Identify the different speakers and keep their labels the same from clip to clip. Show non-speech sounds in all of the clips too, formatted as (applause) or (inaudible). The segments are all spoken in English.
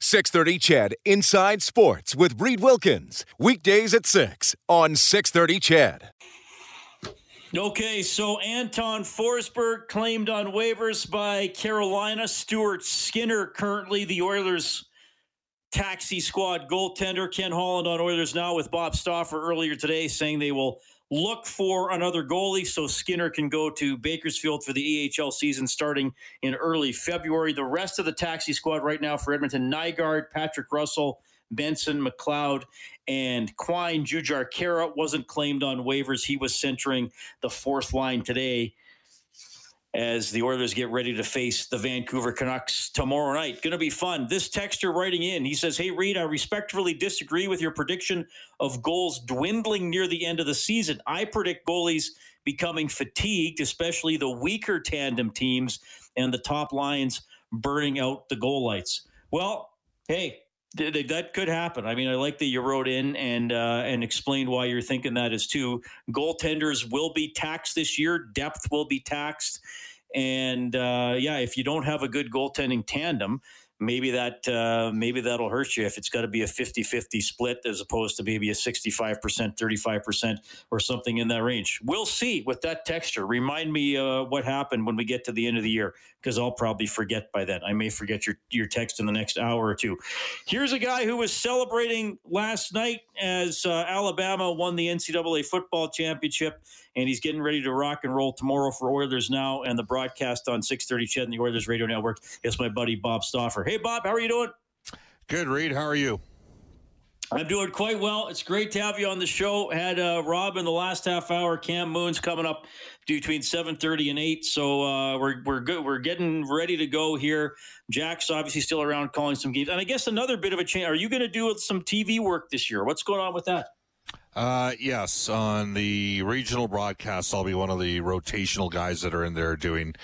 Speaker 1: 630 CHED Inside Sports with Reed Wilkins. Weekdays at 6 on 630 CHED.
Speaker 2: Okay, so Anton Forsberg claimed on waivers by Carolina. Stuart Skinner, currently the Oilers taxi squad goaltender. Ken Holland on Oilers now with Bob Stauffer earlier today saying they will look for another goalie so Skinner can go to Bakersfield for the AHL season starting in early February. The rest of the taxi squad right now for Edmonton Nygard, Patrick Russell, Benson, McLeod, and Quine. Jujhar Khaira wasn't claimed on waivers. He was centering the fourth line today as the Oilers get ready to face the Vancouver Canucks tomorrow night. Going to be fun. This texter writing in, he says, Hey, Reed, I respectfully disagree with your prediction of goals dwindling near the end of the season. I predict goalies becoming fatigued, especially the weaker tandem teams and the top lines burning out the goal lights. Well, hey, that could happen. I mean, I like that you wrote in and uh, and explained why you're thinking that is too. Goaltenders will be taxed this year. Depth will be taxed, and uh, yeah, if you don't have a good goaltending tandem, maybe that uh, maybe that'll hurt you if it's got to be a 50-50 split as opposed to maybe a 65% 35% or something in that range we'll see with that texture remind me uh, what happened when we get to the end of the year because i'll probably forget by then i may forget your, your text in the next hour or two here's a guy who was celebrating last night as uh, alabama won the ncaa football championship and he's getting ready to rock and roll tomorrow for Oilers Now and the broadcast on 6:30 CHED and the Oilers Radio Network. It's my buddy Bob Stauffer. Hey, Bob, how are you doing?
Speaker 3: Good, Reed. How are you?
Speaker 2: I'm doing quite well. It's great to have you on the show. Had uh, Rob in the last half hour. Cam Moon's coming up between 7:30 and 8. So uh, we're we're good. We're getting ready to go here. Jack's obviously still around calling some games, and I guess another bit of a change. Are you going to do some TV work this year? What's going on with that?
Speaker 3: Uh, yes, on the regional broadcast, I'll be one of the rotational guys that are in there doing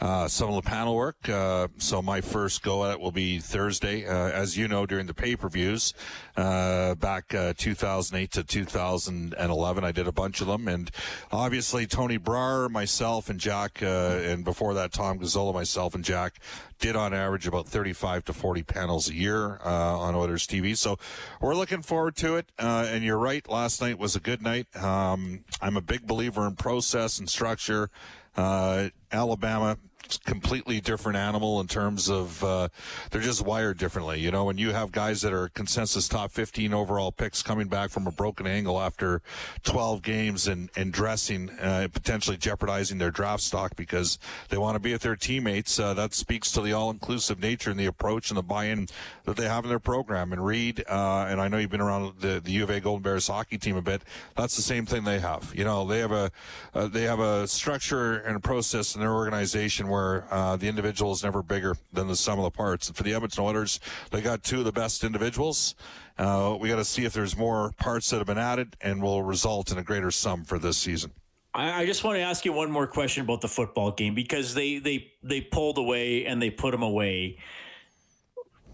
Speaker 3: uh, some of the panel work. Uh, so my first go at it will be Thursday. Uh, as you know, during the pay-per-views, uh, back uh, 2008 to 2011, I did a bunch of them. And obviously Tony Brar, myself and Jack, and before that, Tom Gazzola, myself and Jack did on average about 35 to 40 panels a year on Oilers TV. So we're looking forward to it. and you're right. Last night was a good night. Um, I'm a big believer in process and structure. Uh, Alabama completely different animal in terms of uh, they're just wired differently. You know, when you have guys that are consensus top 15 overall picks coming back from a broken ankle after 12 games and, and dressing, uh, potentially jeopardizing their draft stock because they want to be with their teammates, uh, that speaks to the all inclusive nature and the approach and the buy in that they have in their program. And Reed, uh, and I know you've been around the, the U of A Golden Bears hockey team a bit, that's the same thing they have. You know, they have a, uh, they have a structure and a process in their organization where where uh, the individual is never bigger than the sum of the parts. And for the Edmonton Oilers, they got two of the best individuals. Uh, we got to see if there's more parts that have been added and will result in a greater sum for this season.
Speaker 2: I, just want to ask you one more question about the football game because they they they pulled away and they put them away.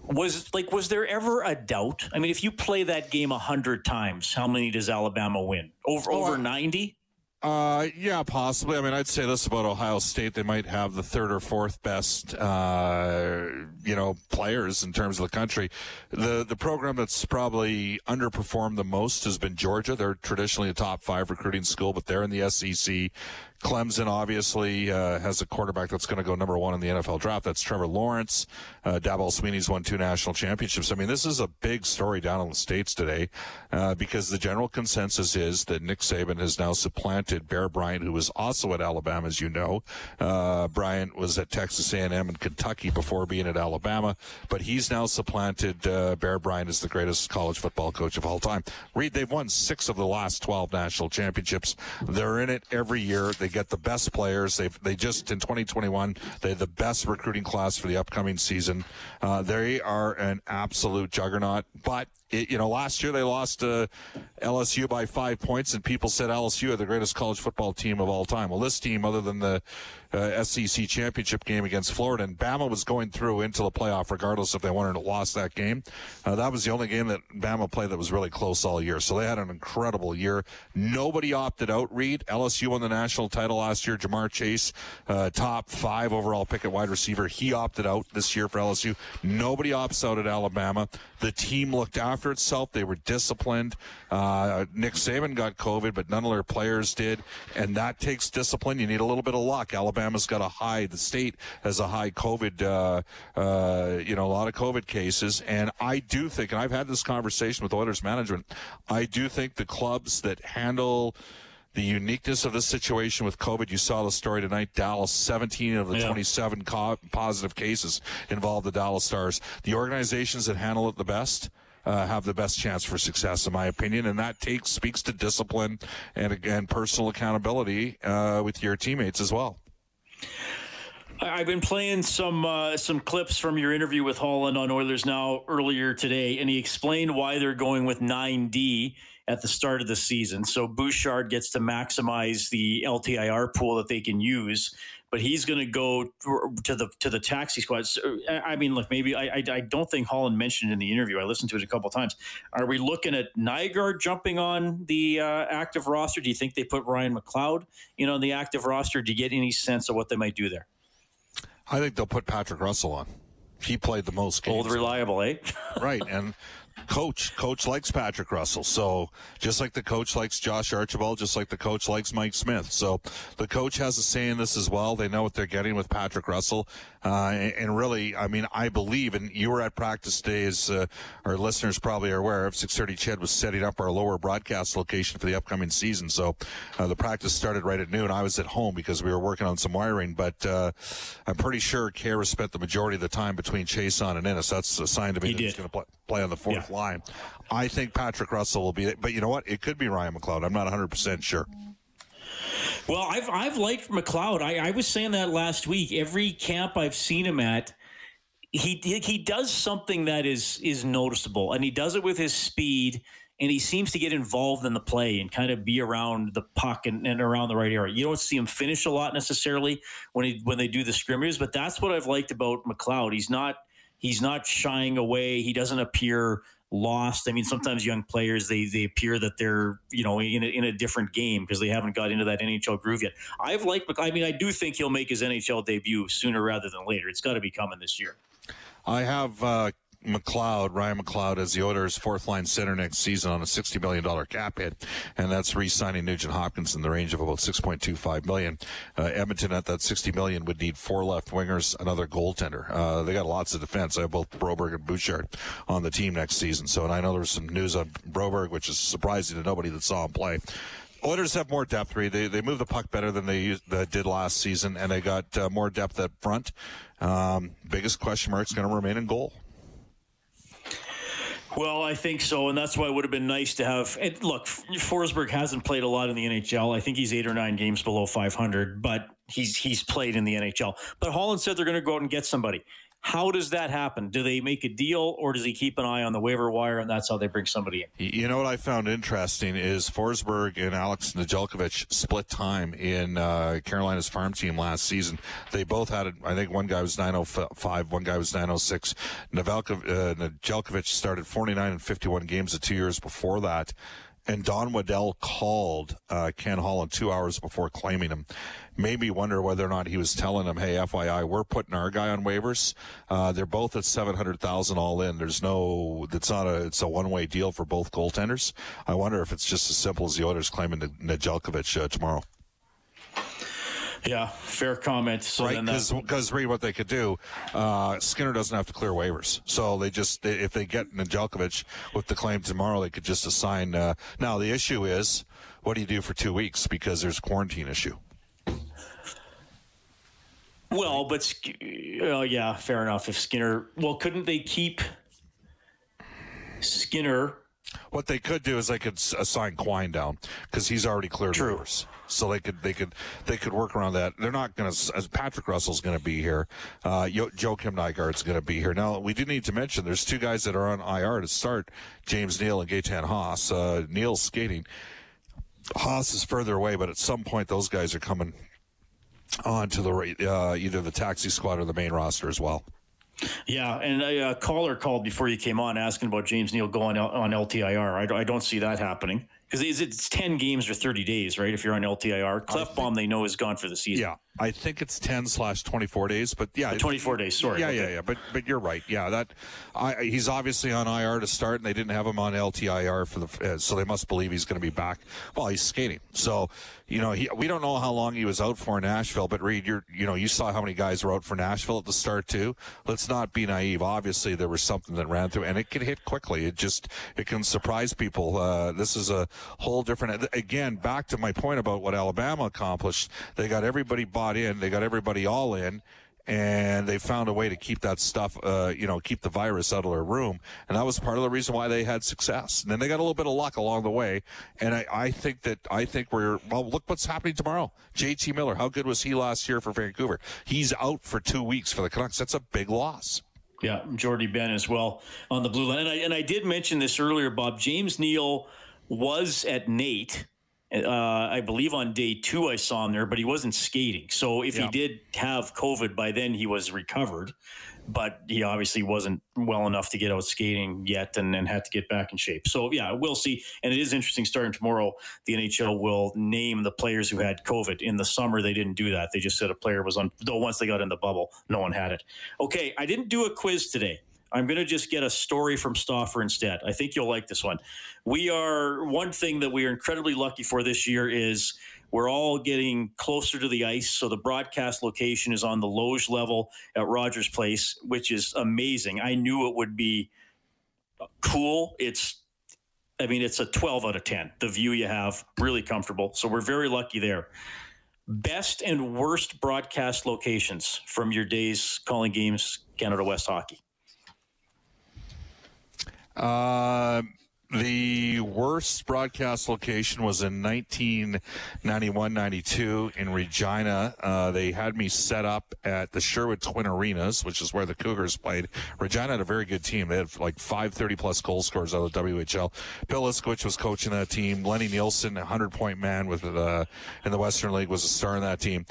Speaker 2: Was like was there ever a doubt? I mean, if you play that game a hundred times, how many does Alabama win? Over oh, over ninety?
Speaker 3: Uh, yeah, possibly. I mean, I'd say this about Ohio State: they might have the third or fourth best, uh, you know, players in terms of the country. The the program that's probably underperformed the most has been Georgia. They're traditionally a top five recruiting school, but they're in the SEC. Clemson obviously uh, has a quarterback that's going to go number one in the NFL draft. That's Trevor Lawrence. Uh, Dabo Swinney's won two national championships. I mean, this is a big story down in the states today uh, because the general consensus is that Nick Saban has now supplanted Bear Bryant, who was also at Alabama, as you know. Uh, Bryant was at Texas A&M and Kentucky before being at Alabama, but he's now supplanted uh, Bear Bryant as the greatest college football coach of all time. Reed, they've won six of the last 12 national championships. They're in it every year. They they get the best players. They they just in 2021 they had the best recruiting class for the upcoming season. Uh, they are an absolute juggernaut. But it, you know, last year they lost to LSU by five points, and people said LSU are the greatest college football team of all time. Well, this team, other than the uh, SEC championship game against Florida, and Bama was going through into the playoff regardless if they won or lost that game. Uh, that was the only game that Bama played that was really close all year. So they had an incredible year. Nobody opted out. Reed LSU won the national title last year. Ja'Marr Chase, uh, top five overall pick at wide receiver, he opted out this year for LSU. Nobody opts out at Alabama. The team looked after itself. They were disciplined. Uh, Nick Saban got COVID, but none of their players did, and that takes discipline. You need a little bit of luck. Alabama's got a high. The state has a high COVID. Uh, uh, you know, a lot of COVID cases, and I do think, and I've had this conversation with Oilers management. I do think the clubs that handle the uniqueness of this situation with COVID. You saw the story tonight. Dallas, 17 of the yeah. 27 co- positive cases involved the Dallas Stars. The organizations that handle it the best. Uh, have the best chance for success, in my opinion, and that takes speaks to discipline and again personal accountability uh, with your teammates as well.
Speaker 2: I've been playing some uh, some clips from your interview with Holland on Oilers Now earlier today, and he explained why they're going with 9D at the start of the season. So Bouchard gets to maximize the LTIR pool that they can use, but he's going to go to the to the taxi squad. So, I mean, look, maybe I, I, I don't think Holland mentioned in the interview. I listened to it a couple times. Are we looking at Nygard jumping on the uh, active roster? Do you think they put Ryan McLeod, you know, on the active roster? Do you get any sense of what they might do there?
Speaker 3: I think they'll put Patrick Russell on. He played the most games.
Speaker 2: Old reliable, eh?
Speaker 3: right, (laughs) and coach. Coach likes Patrick Russell. So just like the coach likes Josh Archibald, just like the coach likes Mike Smith. So the coach has a say in this as well. They know what they're getting with Patrick Russell. Uh, and, and, really, I mean, I believe, and you were at practice days, uh, our listeners probably are aware of Six thirty, CHED was setting up our lower broadcast location for the upcoming season. So uh, the practice started right at noon. I was at home because we were working on some wiring, but uh, I'm pretty sure Khaira spent the majority of the time between Chiasson and Ennis. That's a sign to me he that did. he's going to play, play on the fourth yeah. Line. I think Patrick Russell will be, it, but you know what? It could be Ryan McLeod. I'm not 100% sure.
Speaker 2: Well, I've I've liked McLeod. I, I was saying that last week. Every camp I've seen him at, he he does something that is is noticeable, and he does it with his speed. And he seems to get involved in the play and kind of be around the puck and, and around the right area. You don't see him finish a lot necessarily when he when they do the scrimmages, but that's what I've liked about McLeod. He's not he's not shying away. He doesn't appear lost. I mean, sometimes young players they they appear that they're you know in a, in a different game because they haven't got into that NHL groove yet. I've liked. I mean, I do think he'll make his NHL debut sooner rather than later. It's got to be coming this year.
Speaker 3: I have uh, McLeod, Ryan McLeod, as the Oilers' fourth line center next season on a $60 million cap hit, and that's re-signing Nugent Hopkins in the range of about 6.25 million. Uh, Edmonton at that 60 million would need four left wingers, another goaltender. Uh, they got lots of defense. I have both Broberg and Bouchard on the team next season. So, and I know there's some news on Broberg, which is surprising to nobody that saw him play. Oilers have more depth. They they move the puck better than they uh, did last season, and they got uh, more depth up front. Um, biggest question mark is going to remain in goal.
Speaker 2: Well, I think so, and that's why it would have been nice to have. And look, Forsberg hasn't played a lot in the NHL. I think he's eight or nine games below 500, but he's he's played in the NHL. But Holland said they're going to go out and get somebody. How does that happen? Do they make a deal or does he keep an eye on the waiver wire and that's how they bring somebody in?
Speaker 3: You know what I found interesting is Forsberg and Alex Nedeljkovic split time in uh, Carolina's farm team last season. They both had, I think one guy was 905, one guy was 906. Nedeljkovic uh, started 49 and 51 games the two years before that and Don Waddell called uh, Ken Holland two hours before claiming him. Made me wonder whether or not he was telling him, "Hey, FYI, we're putting our guy on waivers. Uh, they're both at seven hundred thousand all in. There's no, it's not a, it's a one way deal for both goaltenders. I wonder if it's just as simple as the Oilers claiming Nedeljkovic uh, tomorrow."
Speaker 2: Yeah, fair comment. So
Speaker 3: right, because Reed what they could do. Uh, Skinner doesn't have to clear waivers, so they just they, if they get Nedeljkovic with the claim tomorrow, they could just assign. Uh, now the issue is, what do you do for two weeks because there's a quarantine issue.
Speaker 2: Well, but uh, yeah, fair enough. If Skinner, well, couldn't they keep Skinner?
Speaker 3: What they could do is they could assign Quine down because he's already cleared
Speaker 2: True.
Speaker 3: waivers. So they could they could they could work around that. They're not going to. As Patrick Russell's going to be here, uh, Joakim Nygard's going to be here. Now we do need to mention there's two guys that are on IR to start: James Neal and Gaetan Haas. Uh, Neal's skating. Haas is further away, but at some point those guys are coming on to the uh, either the taxi squad or the main roster as well.
Speaker 2: Yeah, and a, caller called before you came on asking about James Neal going on LTIR. I, I don't see that happening because it's 10 games or 30 days, right? If you're on LTIR. Klefbom, they know, is gone for the season.
Speaker 3: Yeah. I think it's 10 slash 24 days, but yeah.
Speaker 2: Uh, 24 days, sorry.
Speaker 3: Yeah, okay. yeah, yeah. But but you're right. Yeah, that I, he's obviously on IR to start, and they didn't have him on LTIR for the, uh, so they must believe he's going to be back. Well, he's skating. So, you know, he, we don't know how long he was out for in Nashville, but Reed, you're, you know, you saw how many guys were out for Nashville at the start too. Let's not be naive. Obviously, there was something that ran through, and it can hit quickly. It just, it can surprise people. Uh, this is a whole different, again, back to my point about what Alabama accomplished. They got everybody bought in. They got everybody all in and they found a way to keep that stuff, uh, you know, keep the virus out of their room. And that was part of the reason why they had success. And then they got a little bit of luck along the way. And I, I think that, I think we're, well, look what's happening tomorrow. JT Miller, how good was he last year for Vancouver? He's out for two weeks for the Canucks. That's a big loss.
Speaker 2: Yeah, Jordie Benn as well on the blue line. And I, and I did mention this earlier, Bob. James Neal was at NAIT uh, I believe on day two I saw him there, but he wasn't skating. So if yeah. he did have COVID by then, he was recovered, but he obviously wasn't well enough to get out skating yet, and, and had to get back in shape. So yeah, we'll see. And it is interesting. Starting tomorrow, the NHL will name the players who had COVID. In the summer, they didn't do that. They just said a player was on. Though once they got in the bubble, no one had it. Okay, I didn't do a quiz today. I'm going to just get a story from Stauffer instead. I think you'll like this one. We are one thing that we are incredibly lucky for this year is we're all getting closer to the ice. So the broadcast location is on the loge level at Rogers Place, which is amazing. I knew it would be cool. It's I mean, it's a 12 out of 10. The view you have, really comfortable. So we're very lucky there. Best and worst broadcast locations from your days calling games Canada West Hockey.
Speaker 3: Uh, the worst broadcast location was in 1991-92 in Regina. Uh, they had me set up at the Sherwood Twin Arenas, which is where the Cougars played. Regina had a very good team. They had like five 30-plus goal scorers out of the WHL. Bill Iskowich was coaching that team. Lenny Nielsen, a 100-point man with uh, in the Western League, was a star in that team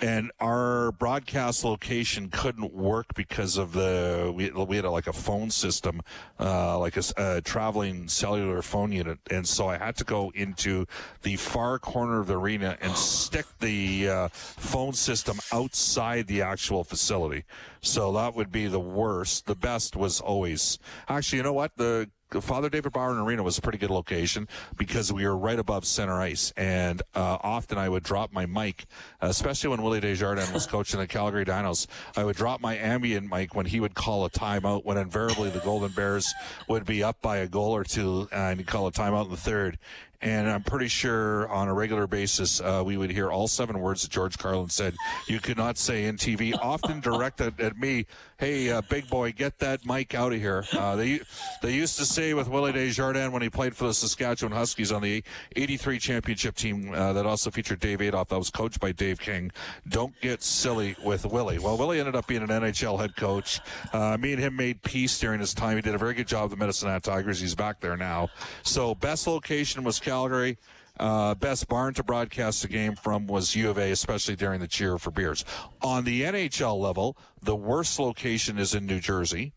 Speaker 3: and our broadcast location couldn't work because of the we, we had a, like a phone system uh, like a, a, traveling cellular phone unit. And so i had to go into the far corner of the arena and stick the uh, phone system outside the actual facility. So that would be the worst. The best was always actually you know what? The Father David Bauer Arena was a pretty good location because we were right above center ice, and uh, often I would drop my mic, especially when Willie Desjardins was coaching the Calgary Dinos. I would drop my ambient mic when he would call a timeout. When invariably the Golden Bears would be up by a goal or two, and he'd call a timeout in the third, and I'm pretty sure on a regular basis uh, we would hear all seven words that George Carlin said. You could not say in TV, often directed at me. Hey, uh, big boy, get that mic out of here. Uh, they they used to say with Willie Desjardins when he played for the Saskatchewan Huskies on the '83 championship team uh, that also featured Dave Adolph, that was coached by Dave King. Don't get silly with Willie. Well, Willie ended up being an NHL head coach. Uh, me and him made peace during his time. He did a very good job with the Medicine Hat Tigers. He's back there now. So best location was. Calgary. Uh, best barn to broadcast the game from was U of A, especially during the cheer for beers. On the NHL level, the worst location is in New Jersey.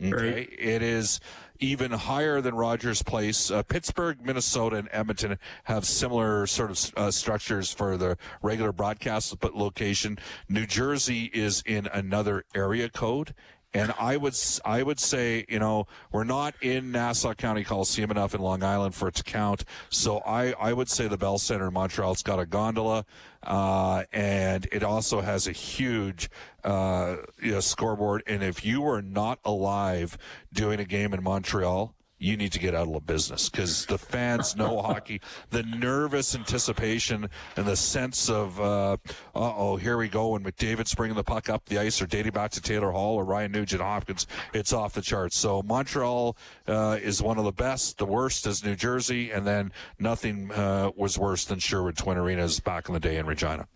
Speaker 3: Okay, right. it is even higher than Rogers Place. Uh, Pittsburgh, Minnesota, and Edmonton have similar sort of uh, structures for the regular broadcast but location. New Jersey is in another area code, and I would I would say, you know, we're not in Nassau County Coliseum enough in Long Island for it to count. So I, I would say the Bell Center in Montreal, it's got a gondola, uh, and it also has a huge uh, you know, scoreboard. And if you were not alive doing a game in Montreal, you need to get out of the business because the fans know (laughs) hockey. The nervous anticipation and the sense of, uh oh, here we go, when McDavid's bringing the puck up the ice or dating back to Taylor Hall or Ryan Nugent Hopkins, it's off the charts. So Montreal uh, is one of the best. The worst is New Jersey, and then nothing uh, was worse than Sherwood Twin Arenas back in the day in Regina.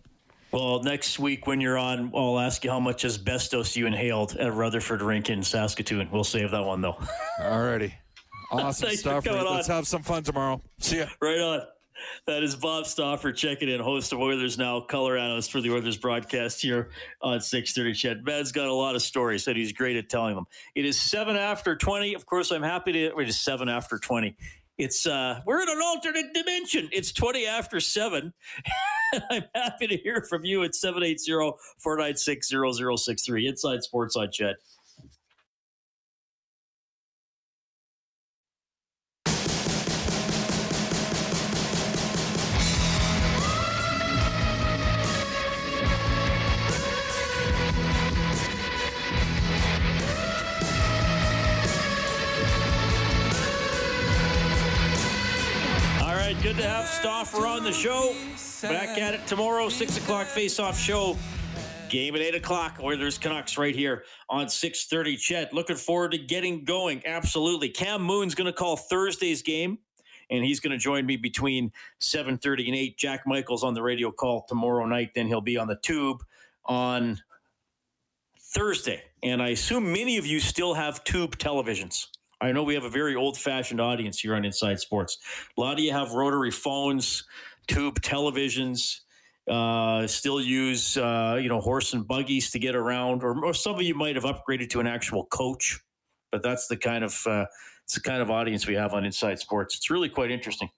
Speaker 2: Well, next week when you're on, I'll ask you how much asbestos you inhaled at Rutherford Rink in Saskatoon. We'll save that one though.
Speaker 3: Alrighty. (laughs) Awesome stuff. Let's have some fun tomorrow. See ya.
Speaker 2: Right on. That is Bob Stauffer checking in, host of Oilers Now, color analyst for the Oilers broadcast here on 630 CHED. Ben's got a lot of stories that he's great at telling them. It is 7 after 20. Of course, I'm happy to, it is 7 after 20. It's, uh, we're in an alternate dimension. It's 20 after 7. (laughs) I'm happy to hear from you at 780 496 0063. Inside Sports on CHED. Good to have Stauffer on the show. Back at it tomorrow, 6 o'clock face-off show. Game at 8 o'clock. Oilers Canucks right here on 630 CHED, Looking forward to getting going. Absolutely. Cam Moon's going to call Thursday's game, and he's going to join me between 7.30 and 8. Jack Michaels on the radio call tomorrow night. Then he'll be on the tube on Thursday. And I assume many of you still have tube televisions. I know we have a very old fashioned audience here on Inside Sports. A lot of you have rotary phones, tube televisions, uh, still use, uh, you know, horse and buggies to get around, or, or, some of you might have upgraded to an actual coach. But that's the kind of uh, it's the kind of audience we have on Inside Sports. It's really quite interesting.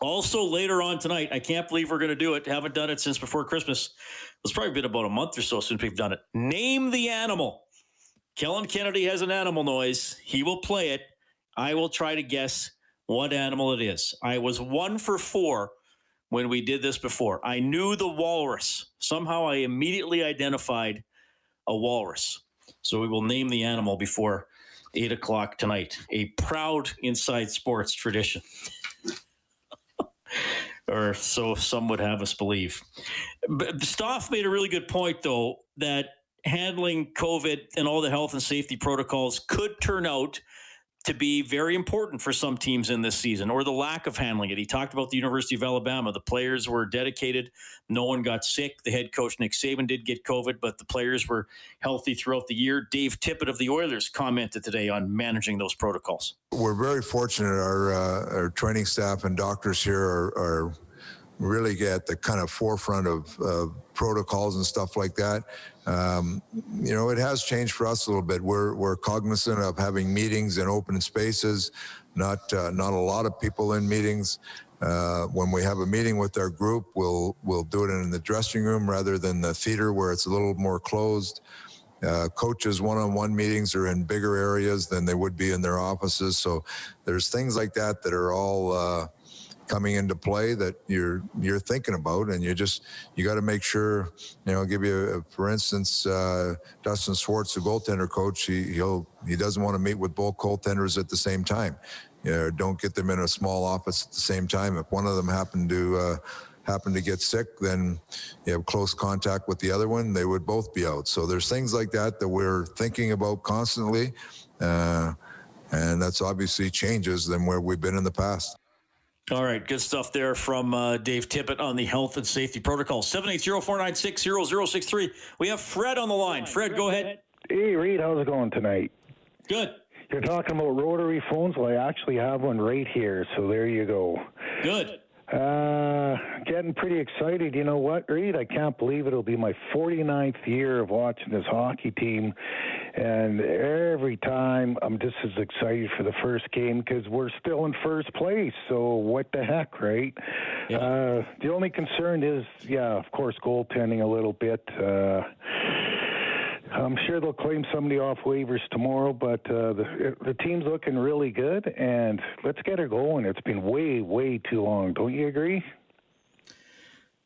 Speaker 2: Also, later on tonight, I can't believe we're going to do it. Haven't done it since before Christmas. It's probably been about a month or so since we've done it. Name the animal. Kellen Kennedy has an animal noise. He will play it. I will try to guess what animal it is. I was one for four when we did this before. I knew the walrus. Somehow I immediately identified a walrus. So we will name the animal before eight o'clock tonight. A proud inside sports tradition. (laughs) or so some would have us believe. Stoff made a really good point, though, that handling COVID and all the health and safety protocols could turn out to be very important for some teams in this season or the lack of handling it. He talked about the University of Alabama. The players were dedicated. No one got sick. The head coach, Nick Saban, did get COVID, but the players were healthy throughout the year. Dave Tippett of the Oilers commented today on managing those protocols.
Speaker 4: We're very fortunate. Our, uh, our training staff and doctors here are, are really at the kind of forefront of, of protocols and stuff like that. Um, you know, it has changed for us a little bit. We're we're cognizant of having meetings in open spaces, not uh, not a lot of people in meetings. Uh, when we have a meeting with our group, we'll we'll do it in the dressing room rather than the theater where it's a little more closed. Uh, coaches one-on-one meetings are in bigger areas than they would be in their offices. So there's things like that that are all uh, coming into play that you're you're thinking about, and you just you got to make sure. You know, I'll give you a, for instance, uh, Dustin Schwartz, the goaltender coach, he he'll he doesn't want to meet with both goaltenders at the same time. You know, don't get them in a small office at the same time. If one of them happened to uh, happen to get sick, then you have close contact with the other one, they would both be out. So there's things like that that we're thinking about constantly. Uh, and that's obviously changes than where we've been in the past.
Speaker 2: All right, good stuff there from uh, Dave Tippett on the health and safety protocol. 780-496-0063. We have Fred on the line. Fred, go ahead.
Speaker 5: Hey, Reed, how's it going tonight?
Speaker 2: Good.
Speaker 5: You're talking about rotary phones? Well, I actually have one right here, so there you go.
Speaker 2: Good.
Speaker 5: Uh, getting pretty excited. You know what, Reed? I can't believe it'll be my 49th year of watching this hockey team. And every time I'm just as excited for the first game because we're still in first place. So what the heck, right? Yeah. Uh, the only concern is, yeah, of course, goaltending a little bit. Uh, I'm sure they'll claim somebody off waivers tomorrow, but uh, the the team's looking really good, and let's get her going. It's been way, way too long. Don't you agree?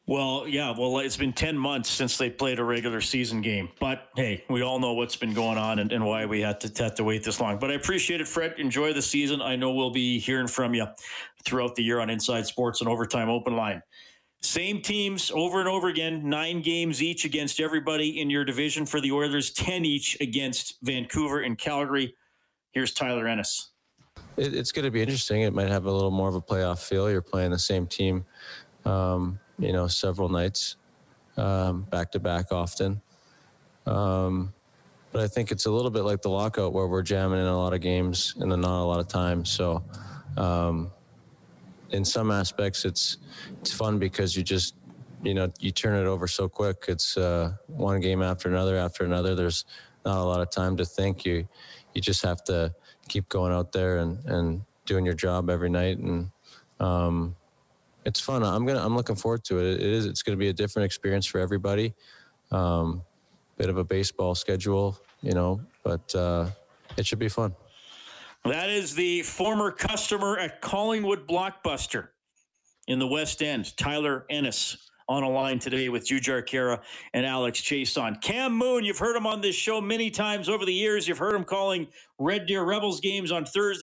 Speaker 2: Well, yeah, well, it's been 10 months since they played a regular season game. But hey, we all know what's been going on and, and why we had to, had to wait this long. But I appreciate it, Fred. Enjoy the season. I know we'll be hearing from you throughout the year on Inside Sports and Overtime Open Line. Same teams over and over again, nine games each against everybody in your division for the Oilers, 10 each against Vancouver and Calgary. Here's Tyler Ennis.
Speaker 6: It, it's going to be interesting. It might have a little more of a playoff feel. You're playing the same team, um, you know, several nights, um, back to back often. Um, but I think it's a little bit like the lockout where we're jamming in a lot of games and then not a lot of time. So, um, in some aspects, it's it's fun because you just you know you turn it over so quick. It's uh, one game after another after another. There's not a lot of time to think. You you just have to keep going out there and and doing your job every night and. Um, it's fun. I'm gonna. I'm looking forward to it. It is. It's gonna be a different experience for everybody. Um, bit of a baseball schedule, you know, but uh, it should be fun.
Speaker 2: That is the former customer at Collingwood Blockbuster in the West End, Tyler Ennis, on a line today with Jujhar Khaira and Alex Chiasson. Cam Moon, you've heard him on this show many times over the years. You've heard him calling Red Deer Rebels games on Thursday.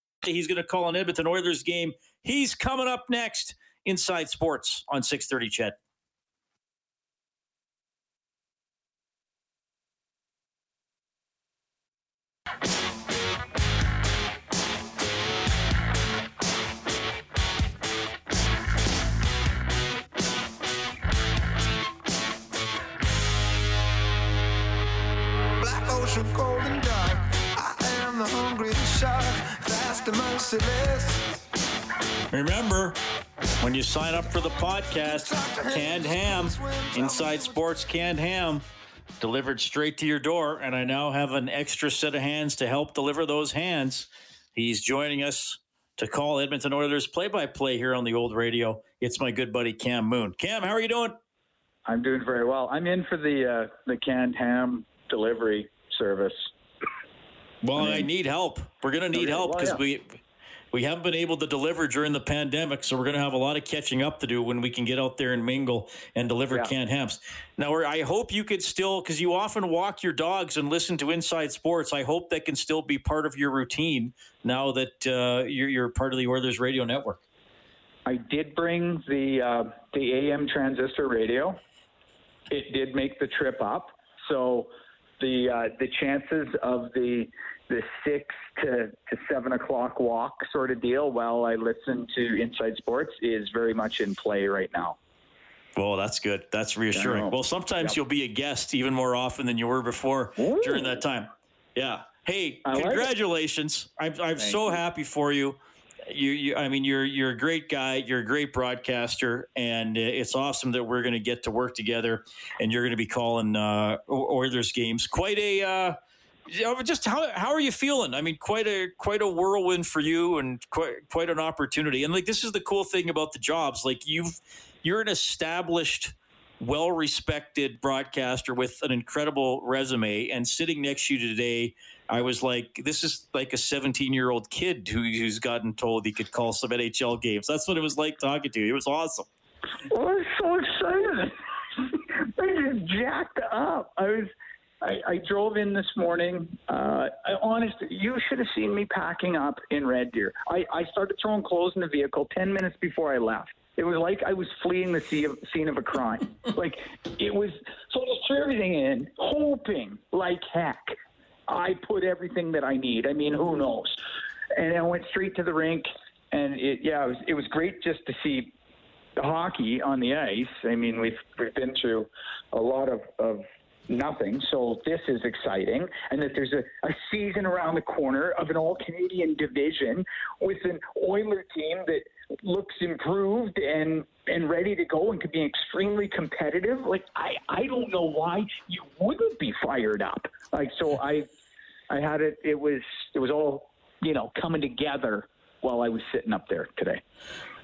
Speaker 2: He's going to call an Edmonton Oilers game. He's coming up next inside sports on 630 CHED.
Speaker 7: Black fast and merciless.
Speaker 2: Remember, when you sign up for the podcast, canned ham, Inside Sports canned ham, delivered straight to your door. And I now have an extra set of hands to help deliver those hands. He's joining us to call Edmonton Oilers play by play here on the old radio. It's my good buddy Cam Moon. Cam, how are you doing?
Speaker 8: I'm doing very well. I'm in for the uh, the canned ham delivery service.
Speaker 2: Well, I, I need help. We're going to need
Speaker 8: Okay,
Speaker 2: help
Speaker 8: well,
Speaker 2: because
Speaker 8: yeah.
Speaker 2: we we haven't been able to deliver during the pandemic, so we're going to have a lot of catching up to do when we can get out there and mingle and deliver
Speaker 8: Yeah.
Speaker 2: canned hams. Now, I hope you could still because you often walk your dogs and listen to Inside Sports. I hope that can still be part of your routine now that uh, you're, you're part of the Oilers Radio Network.
Speaker 8: I did bring the uh, the AM transistor radio. It did make the trip up, so the uh, the chances of the the six to, to seven o'clock walk sort of deal while I listen to Inside Sports is very much in play right now.
Speaker 2: Well, that's good. That's reassuring. Well, sometimes
Speaker 8: Yep.
Speaker 2: you'll be a guest even more often than you were before during that time. Yeah. Hey,
Speaker 8: I like
Speaker 2: congratulations! I'm I'm so
Speaker 8: you.
Speaker 2: happy for you. You, you, I mean, you're you're a great guy. You're a great broadcaster, and it's awesome that we're going to get to work together. And you're going to be calling uh, Oilers games. Quite a. Uh, just how how are you feeling? I mean, quite a quite a whirlwind for you, and quite quite an opportunity. And like this is the cool thing about the jobs. Like you've you're an established, well respected broadcaster with an incredible resume, and sitting next to you today. I was like, this is like a 17 year old kid who, who's gotten told he could call some NHL games. That's what it was like talking to you. It was awesome.
Speaker 8: I was so excited. (laughs) I just jacked up. I was. I, I drove in this morning. Uh, I, honest, you should have seen me packing up in Red Deer. I, I started throwing clothes in the vehicle ten minutes before I left. It was like I was fleeing the scene of, scene of a crime. (laughs) like it was. So I just threw everything in, hoping like heck I put everything that I need. I mean, who knows? And I went straight to the rink, and it yeah, it was it was great just to see the hockey on the ice. I mean, we've we've been through a lot of, of nothing, so this is exciting. And that there's a, a season around the corner of an all Canadian division with an Oiler team that looks improved and and ready to go and could be extremely competitive. Like I, I don't know why you wouldn't be fired up. Like so I I had it it was it was all, you know, coming together while I was sitting up there today.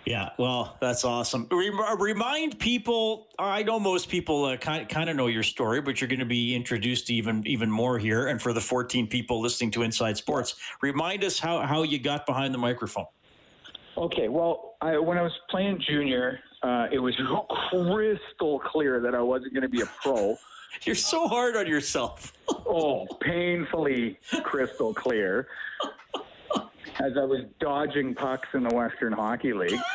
Speaker 2: Yeah, well, that's awesome. Remind people. I know most people uh, kind kind of know your story, but you're going to be introduced to even even more here. And for the 14 people listening to Inside Sports, remind us how how you got behind the microphone.
Speaker 8: Okay, well, I, when I was playing junior, uh, it was (laughs) crystal clear that I wasn't going to be a pro. (laughs)
Speaker 2: You're so hard on yourself. (laughs)
Speaker 8: oh, painfully crystal clear as I was dodging pucks in the Western Hockey League. (laughs)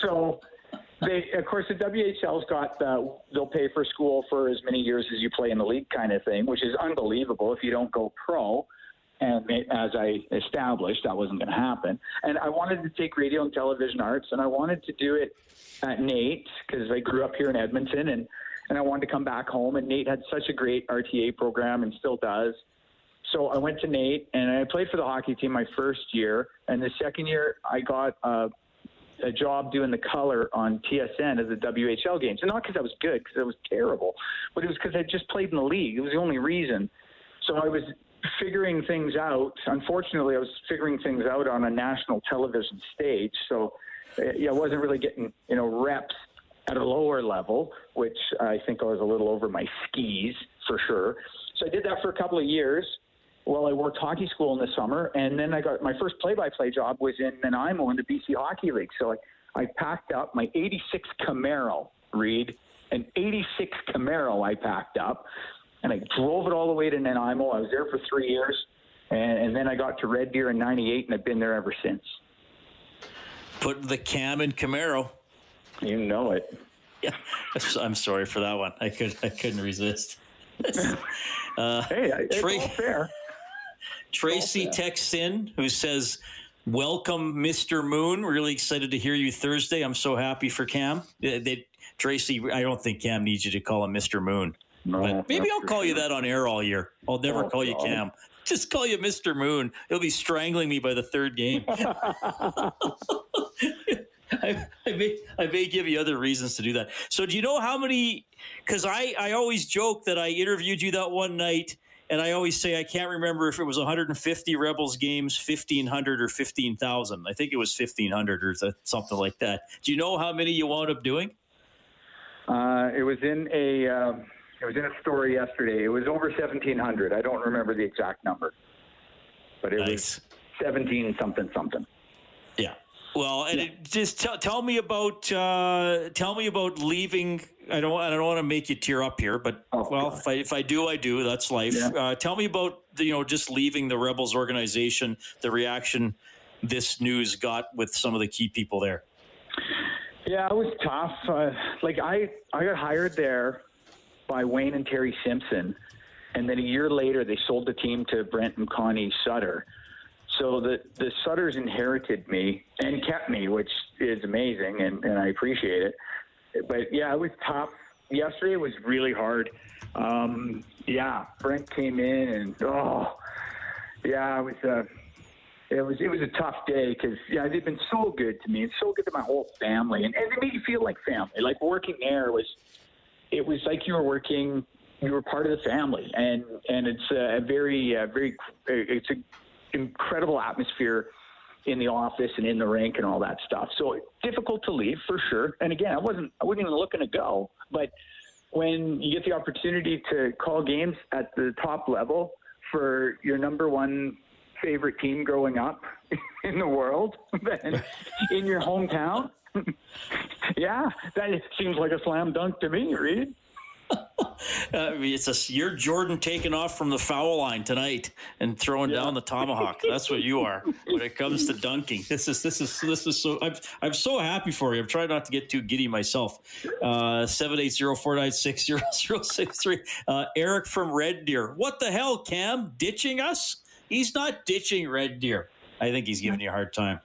Speaker 8: So they, of course, the WHL's got the, they'll pay for school for as many years as you play in the league, kind of thing, which is unbelievable if you don't go pro. And as I established, that wasn't going to happen. And I wanted to take radio and television arts, and I wanted to do it at NAIT because I grew up here in Edmonton, and and I wanted to come back home. And NAIT had such a great RTA program, and still does. So I went to NAIT and I played for the hockey team my first year. And the second year, I got uh, a job doing the color on TSN as a WHL games. And not because I was good, because I was terrible, but it was because I just played in the league. It was the only reason. So I was figuring things out. Unfortunately, I was figuring things out on a national television stage. So uh, yeah, I wasn't really getting, you know, reps at a lower level, which I think I was a little over my skis for sure. So I did that for a couple of years well, I worked hockey school in the summer, and then I got my first play-by-play job was in Nanaimo in the BC Hockey League. So I, I packed up my '86 Camaro, Reed, an '86 Camaro. I packed up, and I drove it all the way to Nanaimo. I was there for three years, and, and then I got to Red Deer in '98, and I've been there ever since.
Speaker 2: Put the cam in Camaro.
Speaker 8: You know it. (laughs)
Speaker 2: Yeah, I'm sorry for that one. I could I couldn't resist.
Speaker 8: uh, (laughs) hey, it's all fair.
Speaker 2: Tracy texts in who says, Welcome, Mr. Moon. Really excited to hear you Thursday. I'm so happy for Cam. Uh, they, they, Tracy, I don't think Cam needs you to call him Mr. Moon. No, but maybe I'll call sure. you that on air all year. I'll never oh, call you Cam. Just call you Mr. Moon. He'll be strangling me by the third game. (laughs) (laughs) I, I, may, I may give you other reasons to do that. So, do you know how many? Because I, I always joke that I interviewed you that one night and I always say I can't remember if it was 150 Rebels games, 1500 or 15,000. I think it was 1500 or something like that. Do you know how many you wound up doing?
Speaker 8: Uh, it was in a um, it was in a story yesterday. It was over 1700. I don't remember the exact number, but it nice. was 17 something something.
Speaker 2: Yeah. Well, and yeah. it, just tell, tell me about uh, tell me about leaving. I don't I don't want to make you tear up here, but oh, well, if I, if I do, I do. That's life. Yeah. Uh, tell me about the, you know just leaving the Rebels organization, the reaction this news got with some of the key people there.
Speaker 8: Yeah, it was tough. Uh, like I I got hired there by Wayne and Terry Simpson, and then a year later they sold the team to Brent and Connie Sutter so the the Sutters inherited me and kept me, which is amazing, and, and I appreciate it. But yeah, it was tough. Yesterday was really hard. Um, yeah, Brent came in, and oh, yeah, it was a uh, it was it was a tough day because yeah, they've been so good to me and so good to my whole family, and, and it made you feel like family. Like working there was, it was like you were working you were part of the family, and and it's a very uh, very it's a incredible atmosphere in the office and in the rink and all that stuff. So difficult to leave for sure. And again, I wasn't I wasn't even looking to go, but when you get the opportunity to call games at the top level for your number one favorite team growing up (laughs) in the world (laughs) in your hometown, (laughs) yeah, that seems like a slam dunk to me, Reed. (laughs)
Speaker 2: Uh, it's a you're Jordan taking off from the foul line tonight and throwing yeah. down the tomahawk. That's what you are when it comes to dunking. This is this is this is so. I'm I'm so happy for you. I'm trying not to get too giddy myself. Uh, seven eight zero four nine six zero (laughs) zero six three. Uh, Eric from Red Deer. What the hell, Cam? Ditching us? He's not ditching Red Deer. I think he's giving you a hard time.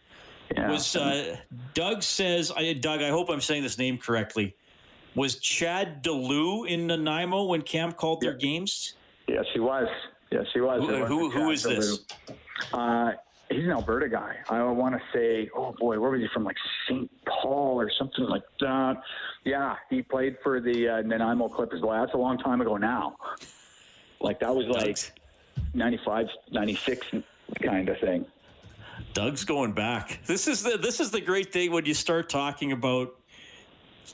Speaker 2: Yeah. Was uh, Doug says? I, Doug, I hope I'm saying this name correctly. Was Chad DeLu in Nanaimo when Cam called their games?
Speaker 8: Yes, he was. Yes, he was.
Speaker 2: Who, who, who is this?
Speaker 8: Uh, he's an Alberta guy. I want to say, oh boy, where was he from? Like St. Paul or something like that. Yeah, he played for the uh, Nanaimo Clippers. Well, that's a long time ago now. Like that was like 95, 96 kind of thing.
Speaker 2: Doug's going back. This is the this is the great thing when you start talking about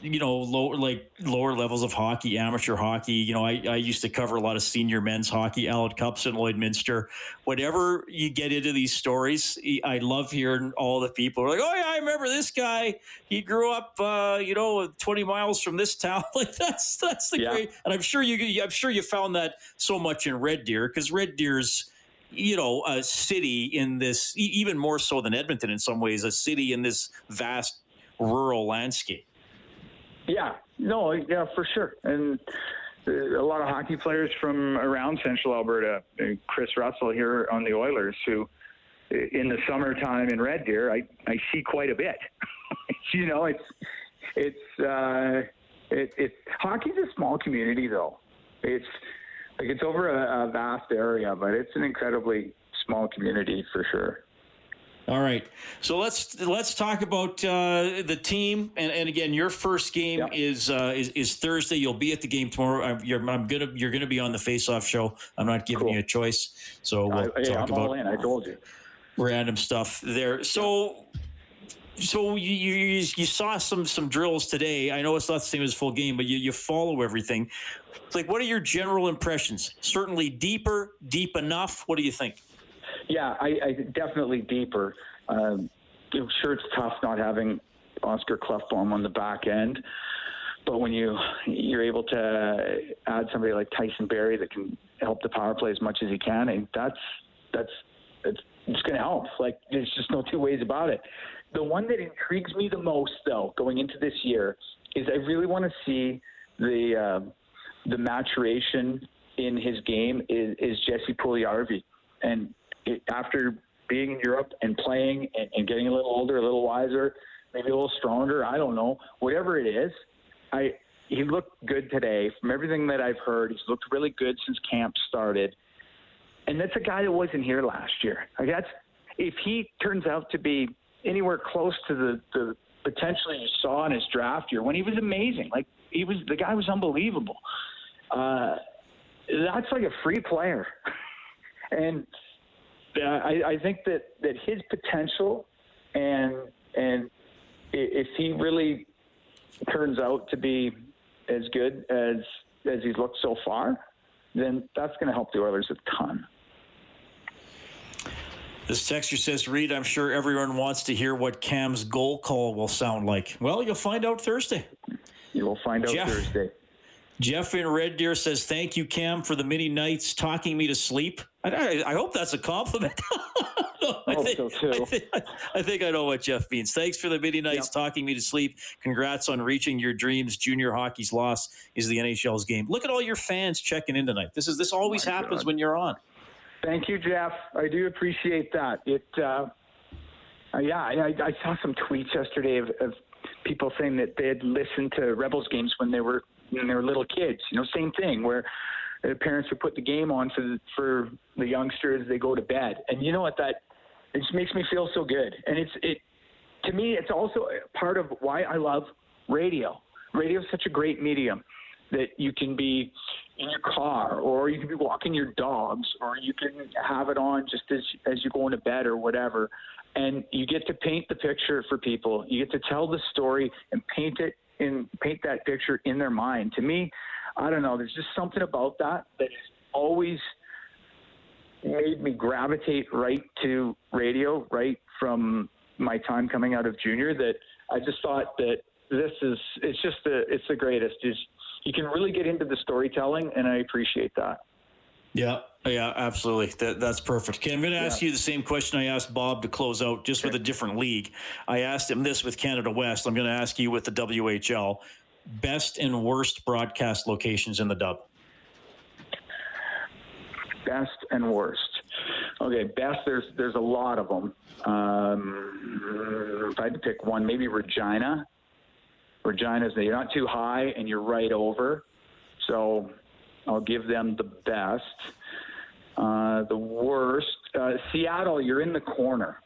Speaker 2: you know lower like lower levels of hockey, amateur hockey. You know, I, I used to cover a lot of senior men's hockey, Allan Cups and Lloydminster. Whenever you get into these stories, I love hearing all the people are like, "Oh yeah, I remember this guy. He grew up, uh, you know, twenty miles from this town." (laughs) like that's that's the
Speaker 8: Yeah.
Speaker 2: great. And I'm sure you I'm sure you found that so much in Red Deer because Red Deer's you know, a city in this, even more so than Edmonton in some ways, a city in this vast rural landscape.
Speaker 8: Yeah, no, yeah, for sure. And uh, a lot of hockey players from around Central Alberta, uh, Kris Russell here on the Oilers, who uh, in the summertime in Red Deer, I, I see quite a bit. (laughs) you know, it's it's uh, it, it's hockey's a small community though. It's like it's over a, a vast area, but it's an incredibly small community for sure.
Speaker 2: All right, so let's let's talk about uh, the team, and, and again, your first game
Speaker 8: Yeah.
Speaker 2: is, uh, is is Thursday. You'll be at the game tomorrow. I'm, you're, I'm gonna you're gonna be on the face-off show. I'm not giving
Speaker 8: Cool.
Speaker 2: you a choice, so we'll
Speaker 8: I, yeah,
Speaker 2: talk
Speaker 8: I'm all
Speaker 2: about
Speaker 8: in. I told you.
Speaker 2: random stuff there. So, so you, you you you saw some some drills today. I know it's not the same as full game, but you you follow everything. Like, what are your general impressions? Certainly deeper, deep enough. What do you think?
Speaker 8: Yeah, I, I definitely deeper. Um, I'm sure it's tough not having Oscar Klefbom on the back end, but when you you're able to add somebody like Tyson Barrie that can help the power play as much as he can, and that's that's it's, it's going to help. Like there's just no two ways about it. The one that intrigues me the most, though, going into this year, is I really want to see the uh, the maturation in his game is, is Jesse Puljujärvi. And after being in Europe and playing and, and getting a little older, a little wiser, maybe a little stronger, I don't know, whatever it is, I he looked good today. From everything that I've heard, he's looked really good since camp started. And that's a guy that wasn't here last year. Like that's if he turns out to be anywhere close to the, the potential you saw in his draft year when he was amazing. Like he was the guy was unbelievable. Uh, that's like a free player. (laughs) and I, I think that, that his potential and and if he really turns out to be as good as as he's looked so far, then that's going to help the Oilers a ton.
Speaker 2: This texture says, Reed, I'm sure everyone wants to hear what Cam's goal call will sound like. Well, you'll find out Thursday.
Speaker 8: You will find out
Speaker 2: Jeff.
Speaker 8: Thursday.
Speaker 2: Jeff in Red Deer says, Thank you, Cam, for the many nights talking me to sleep. I, I, I hope that's a compliment. (laughs) No, I,
Speaker 8: Hope
Speaker 2: think,
Speaker 8: so, too.
Speaker 2: I, think, I think I know what Jeff means. Thanks for the many nights talking me to sleep. Congrats on reaching your dreams. Junior hockey's loss is the NHL's game. Look at all your fans checking in tonight. This is this always happens
Speaker 8: God.
Speaker 2: when you're on.
Speaker 8: Thank you, Jeff. I do appreciate that. It, uh, uh, yeah, I, I saw some tweets yesterday of, of people saying that they had listened to Rebels games when they were when they were little kids. You know, same thing where the parents would put the game on for the, for the youngsters as they go to bed. And you know what? That it just makes me feel so good. And it's it to me, it's also part of why I love radio. Radio is such a great medium that you can be in your car or you can be walking your dogs or you can have it on just as as you're going to bed or whatever and you get to paint the picture for people you get to tell the story and paint it in paint that picture in their mind to me i don't know there's just something about that that has always made me gravitate right to radio right from my time coming out of junior that I just thought that this is it's just the it's the greatest is you can really get into the storytelling and I appreciate that.
Speaker 2: Yeah, yeah, absolutely. That, that's perfect. Okay, I'm going to ask
Speaker 8: Yeah.
Speaker 2: you the same question I asked Bob to close out, just with a different league. I asked him this with Canada West. I'm going to ask you with the WHL. Best and worst broadcast locations in the dub.
Speaker 8: Best and worst. Okay, best there's there's a lot of them. Um, if I had to pick one, maybe Regina. Regina's you're not too high and you're right over, so I'll give them the best. Uh, the worst uh, Seattle, you're in the corner.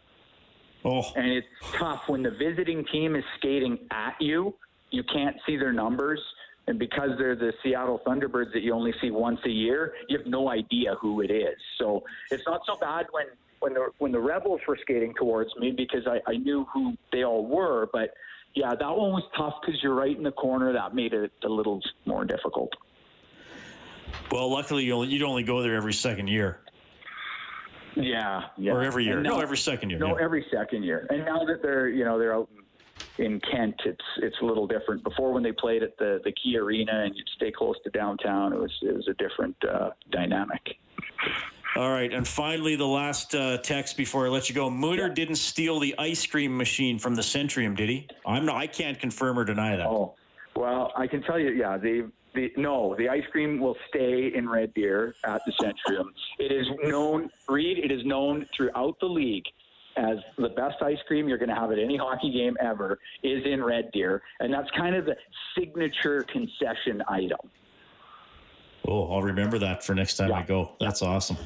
Speaker 2: Oh.
Speaker 8: And it's tough when the visiting team is skating at you. You can't see their numbers. And because they're the Seattle Thunderbirds that you only see once a year, you have no idea who it is. So it's not so bad when when the when the Rebels were skating towards me because I, I knew who they all were. But yeah, that one was tough because you're right in the corner. That made it a little more difficult.
Speaker 2: Well, luckily you only, you'd only go there every second year.
Speaker 8: Yeah, yeah.
Speaker 2: Or every year.
Speaker 8: Now-
Speaker 2: no, every second year.
Speaker 8: No,
Speaker 2: yeah.
Speaker 8: every second year. And now that they're you know they're out in, Kent, it's it's a little different. Before when they played at the the Key Arena and you'd stay close to downtown, it was it was a different uh, dynamic.
Speaker 2: All right, and finally, the last uh, text before I let you go. Mooner didn't steal the ice cream machine from the Centrium, did he? I'm not. I can't confirm or deny that.
Speaker 8: Oh, well, I can tell you, yeah, the the no, the ice cream will stay in Red Deer at the Centrium. It is known, Reed. It is known throughout the league as the best ice cream you're going to have at any hockey game ever is in Red Deer, and that's kind of the signature concession item.
Speaker 2: Oh, I'll remember that for next time I go. That's awesome.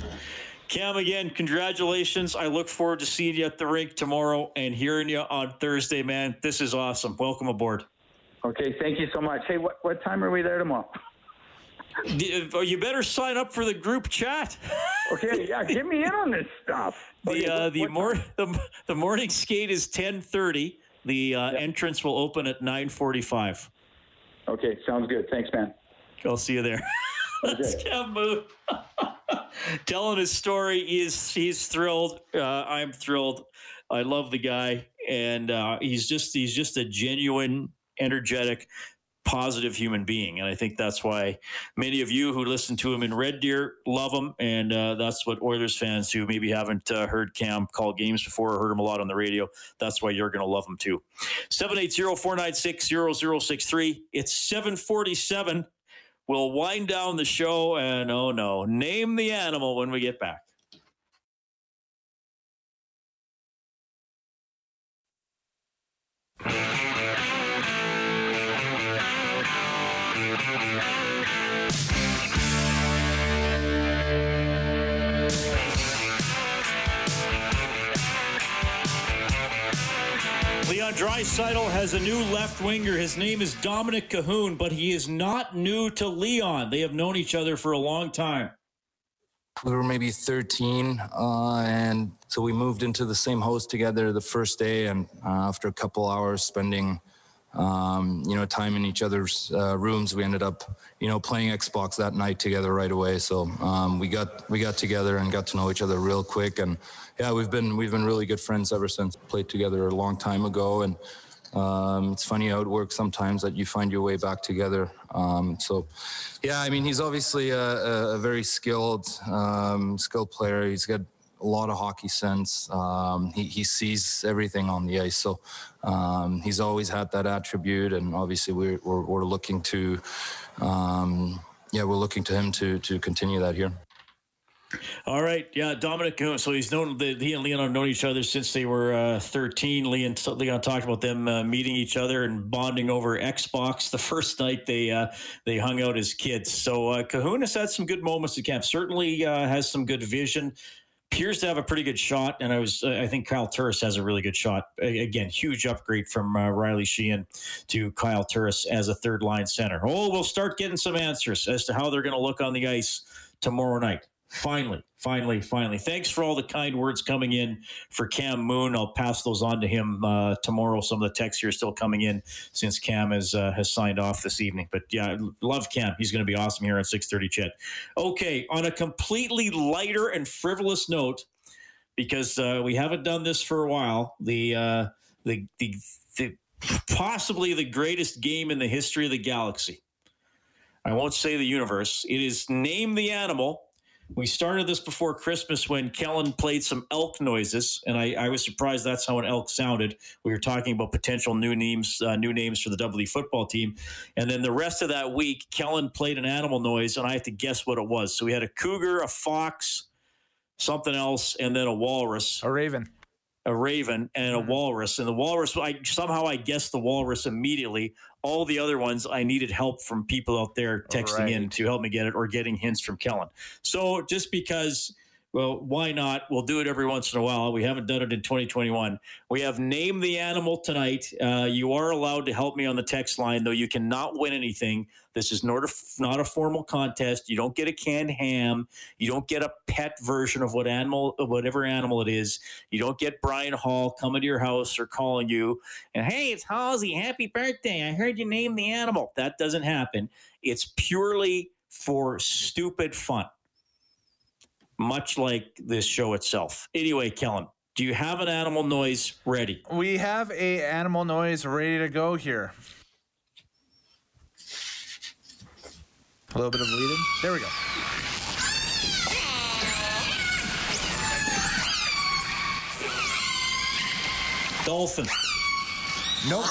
Speaker 2: Cam, again, congratulations. I look forward to seeing you at the rink tomorrow and hearing you on Thursday, man. This is awesome. Welcome aboard.
Speaker 8: Okay, thank you so much. Hey, what what time are we there tomorrow?
Speaker 2: Uh, You better sign up for the group chat.
Speaker 8: Okay, yeah, (laughs) get me in on this stuff.
Speaker 2: The uh, the more the, the morning skate is ten thirty. The uh, entrance will open at nine forty five.
Speaker 8: Okay, sounds good. Thanks, man.
Speaker 2: I'll see you there. (laughs) Cam Moon. (laughs) Telling his story. He's he's thrilled. Uh, I'm thrilled. I love the guy, and uh, he's just he's just a genuine, energetic, positive human being, and I think that's why many of you who listen to him in Red Deer love him, and uh, that's what Oilers fans who maybe haven't uh, heard Cam call games before or heard him a lot on the radio. That's why you're going to love him too. 780-496-0063. It's 747. We'll wind down the show and oh no, name the animal when we get back. Leon Draisaitl has a new left winger. His name is Dominik Kahun, but he is not new to Leon. They have known each other for a long time.
Speaker 9: we were maybe 13 uh, and so we moved into the same house together the first day and uh, after a couple hours spending um, you know time in each other's uh, rooms. We ended up you know playing xbox that night together right away. So um, we got we got together and got to know each other real quick. And yeah we've been we've been really good friends ever since. Played together a long time ago. And um, it's funny how it works sometimes that you find your way back together. Um, so, yeah, I mean, he's obviously a, a, very skilled, um, skilled player. He's got a lot of hockey sense. Um, he, he sees everything on the ice. So, um, he's always had that attribute, and obviously we're we're, we're looking to, um, yeah, we're looking to him to to continue that here.
Speaker 2: All right, yeah, Dominik So he's known he and Leon have known each other since they were uh, thirteen. Leon Leon talked about them uh, meeting each other and bonding over Xbox the first night they uh, they hung out as kids. So uh, Kahun has had some good moments at camp. Certainly uh, has some good vision. Appears to have a pretty good shot, and I was I think Kyle Turris has a really good shot. Again, huge upgrade from uh, Riley Sheahan to Kyle Turris as a third line center. Oh, we'll start getting some answers as to how they're going to look on the ice tomorrow night. Finally, finally, finally. Thanks for all the kind words coming in for Cam Moon. I'll pass those on to him uh, tomorrow. Some of the texts here are still coming in since Cam has uh, has signed off this evening. But yeah, love Cam. He's going to be awesome here at six thirty. CHED. Okay, on a completely lighter and frivolous note, because uh, we haven't done this for a while. The uh, the the the possibly the greatest game in the history of the galaxy. I won't say the universe. It is name the animal. We started this before Christmas when Kellen played some elk noises, and I, I was surprised that's how an elk sounded. We were talking about potential new names, uh, new names for the W football team, and then the rest of that week, Kellen played an animal noise, and I had to guess what it was. So we had a cougar, a fox, something else, and then a walrus,
Speaker 10: A raven.
Speaker 2: A raven, and a walrus. And the walrus, I somehow I guessed the walrus immediately. All the other ones, I needed help from people out there texting in to help me get it, or getting hints from Kellen. So just because Well, why not? We'll do it every once in a while. We haven't done it in 2021. We have Name the Animal tonight. Uh, you are allowed to help me on the text line, though you cannot win anything. This is not a, not a formal contest. You don't get a canned ham. You don't get a pet version of what animal, whatever animal it is. You don't get Brian Hall coming to your house or calling you and, hey, it's Halsey. Happy birthday. I heard you name the animal. That doesn't happen. It's purely for stupid fun much like this show itself. Anyway, Kellen, do you have an animal noise ready?
Speaker 10: We have a animal noise ready to go here. A little bit of leading. There we go.
Speaker 2: Dolphin.
Speaker 10: Nope.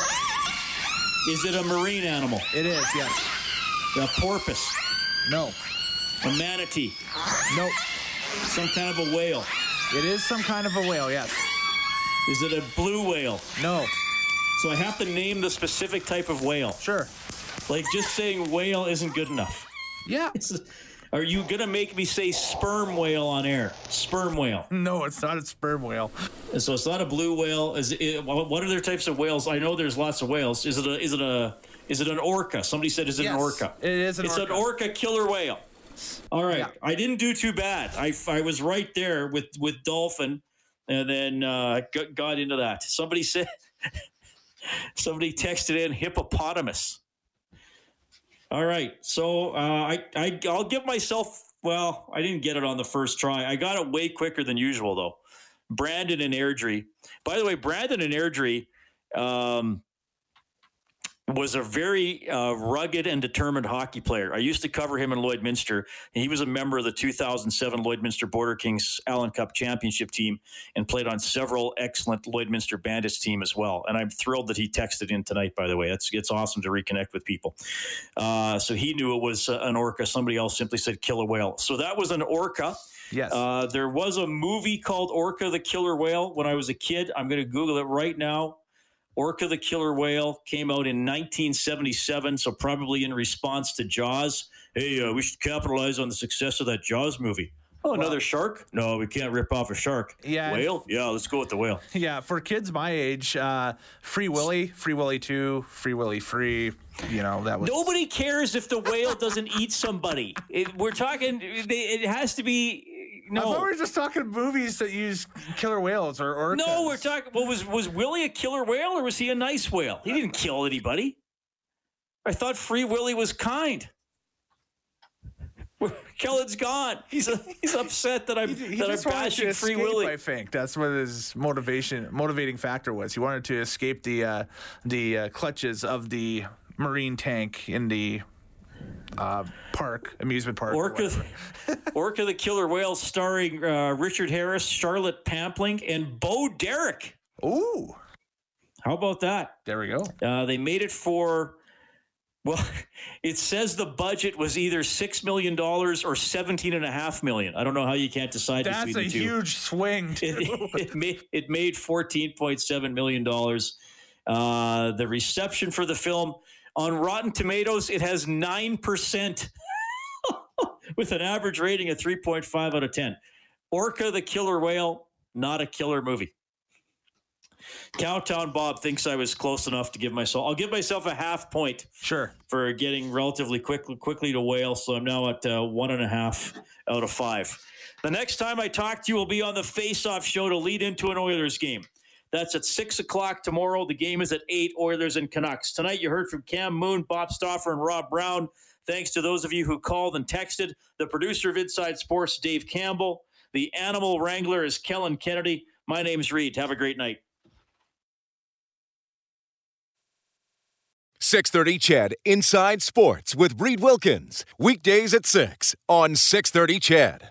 Speaker 2: Is it a marine animal?
Speaker 10: It is, yes.
Speaker 2: A porpoise.
Speaker 10: No.
Speaker 2: A manatee.
Speaker 10: Nope.
Speaker 2: Some kind of a whale.
Speaker 10: It is some kind of a whale, yes.
Speaker 2: Is it a blue whale?
Speaker 10: No.
Speaker 2: So I have to name the specific type of whale.
Speaker 10: Sure.
Speaker 2: Like just saying whale isn't good enough.
Speaker 10: Yeah. (laughs)
Speaker 2: Are you gonna make me say sperm whale on air? Sperm whale.
Speaker 10: No, it's not a sperm whale.
Speaker 2: So it's not a blue whale. Is it, what other types of whales? I know there's lots of whales. Is it a is it a is it an orca? Somebody said is it
Speaker 10: yes,
Speaker 2: an orca?
Speaker 10: It is an
Speaker 2: it's
Speaker 10: orca.
Speaker 2: an orca killer whale. All right,
Speaker 10: Yeah.
Speaker 2: I didn't do too bad. I, I was right there with with dolphin, and then uh, got, got into that. Somebody said, (laughs) somebody texted in hippopotamus. All right, so uh, I, I I'll give myself. Well, I didn't get it on the first try. I got it way quicker than usual though. Brandon and Airdrie. By the way, Brandon and Airdrie. Um, was a very uh, rugged and determined hockey player. I used to cover him in Lloydminster, and he was a member of the 2007 Lloydminster Border Kings Allan Cup championship team and played on several excellent Lloydminster Bandits team as well. And I'm thrilled that he texted in tonight. By the way, it's it's awesome to reconnect with people. Uh, so he knew it was uh, an orca. Somebody else simply said kill a whale. So that was an orca.
Speaker 10: Yes.
Speaker 2: Uh, there was a movie called Orca the Killer Whale when I was a kid. I'm going to Google it right now. Orca the Killer Whale came out in 1977, so probably in response to Jaws. Hey, uh, we should capitalize on the success of that Jaws movie. Oh, another shark? No, we can't rip off a shark.
Speaker 10: Yeah.
Speaker 2: Whale? Yeah, let's go with the whale. (laughs)
Speaker 10: Yeah, for kids my age, uh, Free Willy, Free Willy 2, Free Willy Free, you know, that was.
Speaker 2: Nobody cares if the whale doesn't eat somebody. It, we're talking, it has to be.
Speaker 10: I thought
Speaker 2: No.
Speaker 10: we were just talking movies that use killer whales or orcas.
Speaker 2: No, we're talking. Well, was was Willy a killer whale or was he a nice whale? He didn't kill anybody. I thought Free Willy was kind. (laughs) Kellen's gone. He's a, he's upset that I'm
Speaker 10: He, he
Speaker 2: that I'm
Speaker 10: just wanted to
Speaker 2: bashing Free Willy.
Speaker 10: I think that's what his motivation, motivating factor was. He wanted to escape the uh, the uh, clutches of the marine tank in the uh, park, amusement park.
Speaker 2: Orca,
Speaker 10: whatever. (laughs)
Speaker 2: Orca the Killer Whale, starring uh, Richard Harris, Charlotte Rampling, and Bo Derek.
Speaker 10: Ooh,
Speaker 2: How about that?
Speaker 10: there we go.
Speaker 2: Uh, they made it for. Well, (laughs) it says the budget was either six million dollars or seventeen and a half million. I don't know how you can't decide
Speaker 10: That's
Speaker 2: between
Speaker 10: a
Speaker 2: the two.
Speaker 10: huge swing. (laughs)
Speaker 2: It, it made it made fourteen point seven million dollars. Uh, the reception for the film on Rotten Tomatoes it has nine percent, (laughs) with an average rating of three point five out of ten. Orca the Killer Whale, not a killer movie. Cowtown Bob thinks I was close enough to give myself. I'll give myself a half point
Speaker 10: sure.
Speaker 2: for getting relatively quickly quickly to whale. So I'm now at uh, one and a half out of five. The next time I talk to you will be on the face-off show to lead into an Oilers game. That's at six o'clock tomorrow. The game is at eight. Oilers and Canucks tonight. You heard from Cam Moon, Bob Stauffer, and Rob Brown. Thanks to those of you who called and texted. The producer of Inside Sports, Dave Campbell. The animal wrangler is Kellen Kennedy. My name's Reed. Have a great night.
Speaker 1: 630 CHED Inside Sports with Reed Wilkins. Weekdays at 6 on 630 CHED.